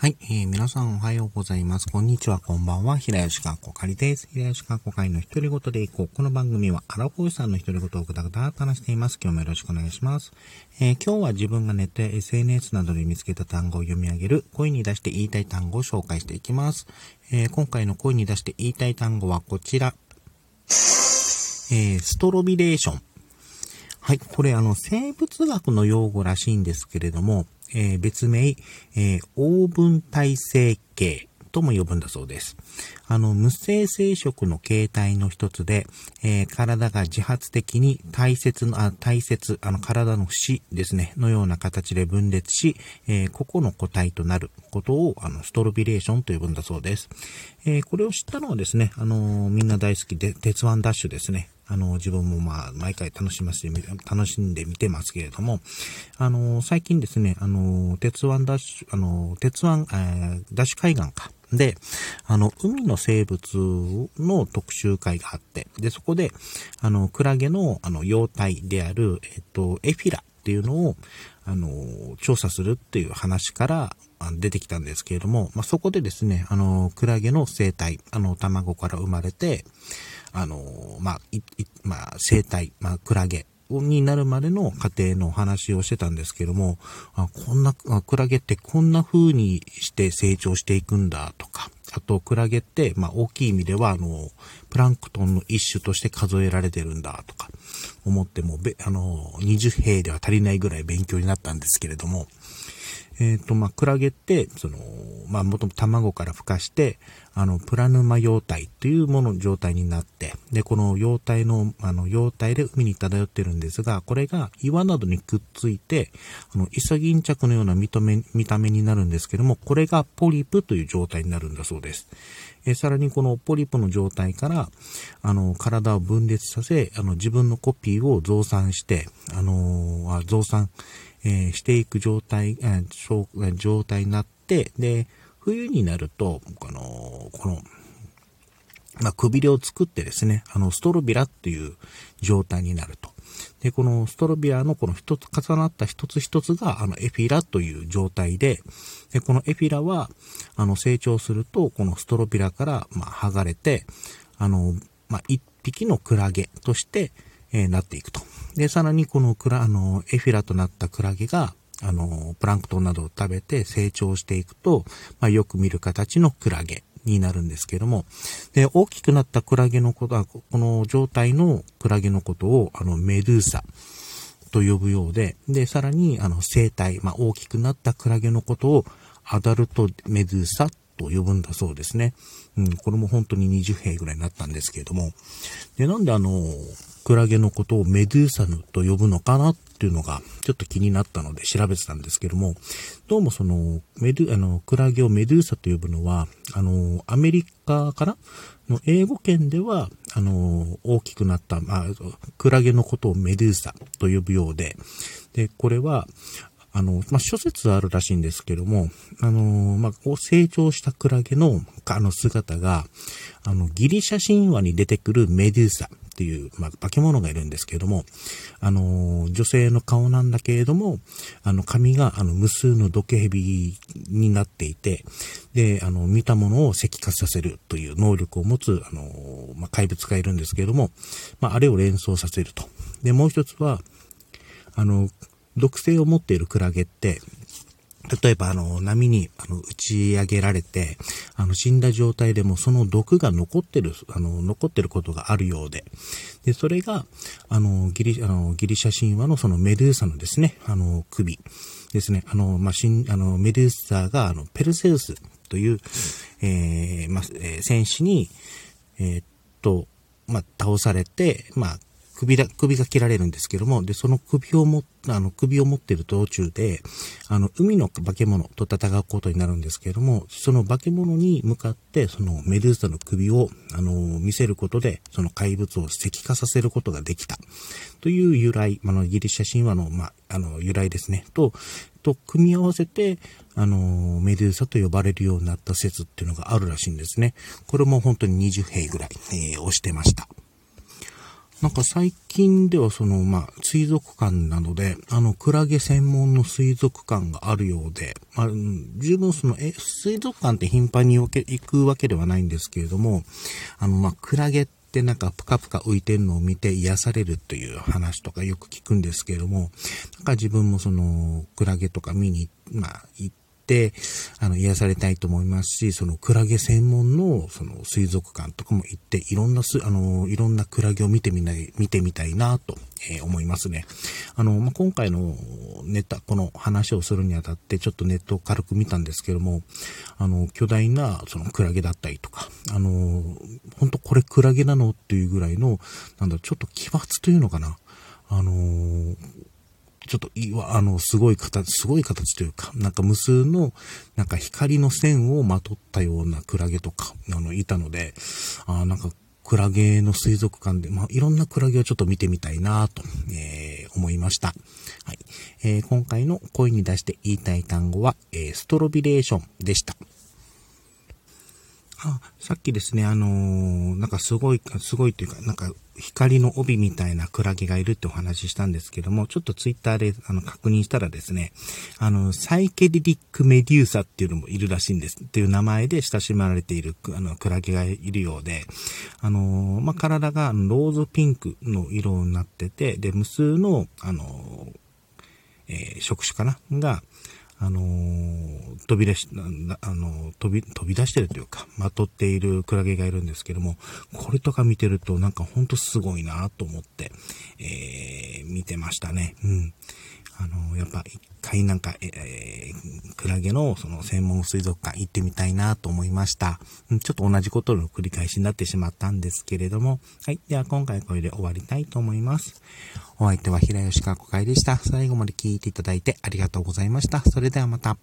はい、えー、皆さんおはようございます。こんにちは、こんばんは。平吉かっこかりです。平吉かっこかりの独り言でいこう。この番組は、アラフォーさんの独り言をぐだぐだと話しています。今日もよろしくお願いします。えー、今日は自分がネットや SNS などで見つけた単語を読み上げる、声に出して言いたい単語を紹介していきます。えー、今回の声に出して言いたい単語はこちら。え、ストロビレーション。はい、これあの、生物学の用語らしいんですけれども、えー、別名、えー、オーブン体成形とも呼ぶんだそうです。あの、無性生殖の形態の一つで、えー、体が自発的に大切の、あ、大切、あの、体の節ですね、のような形で分裂し、えー、個々の個体となることを、あの、ストロビレーションと呼ぶんだそうです。えー、これを知ったのはですね、あのみんな大好きで、鉄腕ダッシュですね。あの、自分もまあ、毎回楽しませて、楽しんで見てますけれども、あの、最近ですね、あの、鉄腕ダッシュ、あの、鉄腕、えー、ダッシュ海岸か。で、あの、海の生物の特集会があって、で、そこで、あの、クラゲの、あの、幼体である、えっと、エフィラっていうのを、あの、調査するっていう話から出てきたんですけれども、まあ、そこでですね、あの、クラゲの生態、あの、卵から生まれて、あの、まあ、い、いまあ、生態、まあ、クラゲになるまでの過程の話をしてたんですけども、あこんな、クラゲってこんな風にして成長していくんだとか、あと、クラゲって、まあ、大きい意味では、あの、プランクトンの一種として数えられてるんだとか、思っても、べあの、20兵では足りないぐらい勉強になったんですけれども、えっ、ー、と、まあ、クラゲって、その、まあ、もともと卵から孵化して、あの、プラヌマ幼体というもの、状態になって、で、この幼体の、あの、幼体で海に漂ってるんですが、これが岩などにくっついて、あの、イソギンチャクのような見た目、見た目になるんですけども、これがポリプという状態になるんだそうです。えさらにこのポリプの状態から、あの、体を分裂させ、あの、自分のコピーを増産して、あのあ増産、えー、していく状態、えー、状態になって、で、冬になると、あのこの、まあ、くびれを作ってですね、あの、ストロビラっていう状態になると。で、このストロビラのこの一つ重なった一つ一つが、あの、エフィラという状態で、で、このエフィラは、あの、成長すると、このストロビラから、まあ、剥がれて、あの、まあ、一匹のクラゲとして、えー、なっていくと。で、さらにこのクラ、あの、エフィラとなったクラゲが、あの、プランクトンなどを食べて成長していくと、まあ、よく見る形のクラゲになるんですけども、で、大きくなったクラゲのことは、この状態のクラゲのことを、あの、メドゥーサと呼ぶようで、で、さらに、あの、生体、まあ、大きくなったクラゲのことを、アダルトメドゥーサと呼ぶんだそうですね。うん、これも本当に20兵ぐらいになったんですけれども。で、なんであの、クラゲのことをメドゥーサヌと呼ぶのかなっていうのがちょっと気になったので調べてたんですけども、どうもその、メドゥ、あの、クラゲをメドゥーサと呼ぶのは、あの、アメリカかなの英語圏では、あの、大きくなった、まあ、クラゲのことをメドゥーサと呼ぶようで、で、これは、あの、まあ、諸説あるらしいんですけども、あの、まあ、こう成長したクラゲの、あの姿が、あの、ギリシャ神話に出てくるメデューサっていう、まあ、化け物がいるんですけども、あの、女性の顔なんだけれども、あの、髪が、あの、無数の毒蛇になっていて、で、あの、見たものを石化させるという能力を持つ、あの、まあ、怪物がいるんですけれども、まあ、あれを連想させると。で、もう一つは、あの、毒性を持っているクラゲって、例えば、あの、波に、あの、打ち上げられて、あの、死んだ状態でもその毒が残ってる、あの、残ってることがあるようで、で、それが、あの、ギリ、あの、ギリシャ神話のそのメドゥーサのですね、あの、首ですね、あの、まあ、しん、あの、メドゥーサが、あの、ペルセウスという、えー、まあ、え、戦士に、えー、っと、まあ、倒されて、まあ、首だ、首が切られるんですけども、で、その首をも、あの、首を持ってる道中で、あの、海の化け物と戦うことになるんですけども、その化け物に向かって、そのメドゥーサの首を、あの、見せることで、その怪物を石化させることができた。という由来、あの、ギリシャ神話の、まあ、あの、由来ですね。と、と、組み合わせて、あの、メドゥーサと呼ばれるようになった説っていうのがあるらしいんですね。これも本当に20兵ぐらい、えー、押してました。なんか最近ではその、まあ、水族館などで、あの、クラゲ専門の水族館があるようで、まあ、十分その、え、水族館って頻繁に行くわけではないんですけれども、あの、まあ、クラゲってなんかプカプカ浮いてるのを見て癒されるという話とかよく聞くんですけれども、なんか自分もその、クラゲとか見に、まあ、行って、、あの、癒されたいと思いますし、そのクラゲ専門の、その水族館とかも行って、いろんなす、あの、いろんなクラゲを見てみない、見てみたいなと、えー、思いますね。あの、まあ、今回のネタ、この話をするにあたって、ちょっとネットを軽く見たんですけども、あの、巨大な、そのクラゲだったりとか、あの、本当これクラゲなの？っていうぐらいの、なんだ、ちょっと奇抜というのかな？あのちょっと、あの、すごい形、すごい形というか、なんか無数の、なんか光の線をまとったようなクラゲとか、あの、いたので、あなんか、クラゲの水族館で、まあ、いろんなクラゲをちょっと見てみたいなと、えー、思いました。はい。えー、今回の声に出して言いたい単語は、えー、ストロビレーションでした。あ、さっきですね、あのー、なんかすごい、すごいというか、なんか光の帯みたいなクラゲがいるってお話ししたんですけども、ちょっとツイッターであの確認したらですね、あの、サイケデリックメデューサっていうのもいるらしいんです。っていう名前で親しまれているあのクラゲがいるようで、あのー、まあ、体がローズピンクの色になってて、で、無数の、あのー、えー、触手かな？が、あのー、飛び出し、あのー、飛び、飛び出してるというか、まとっているクラゲがいるんですけども、これとか見てるとなんかほんとすごいなと思って、えー、見てましたね。うん。あの、やっぱ一回なんか、えー、クラゲのその専門水族館行ってみたいなと思いました。ちょっと同じことの繰り返しになってしまったんですけれども、はい。では今回これで終わりたいと思います。お相手は平吉川子会でした。最後まで聞いていただいてありがとうございました。それではまた。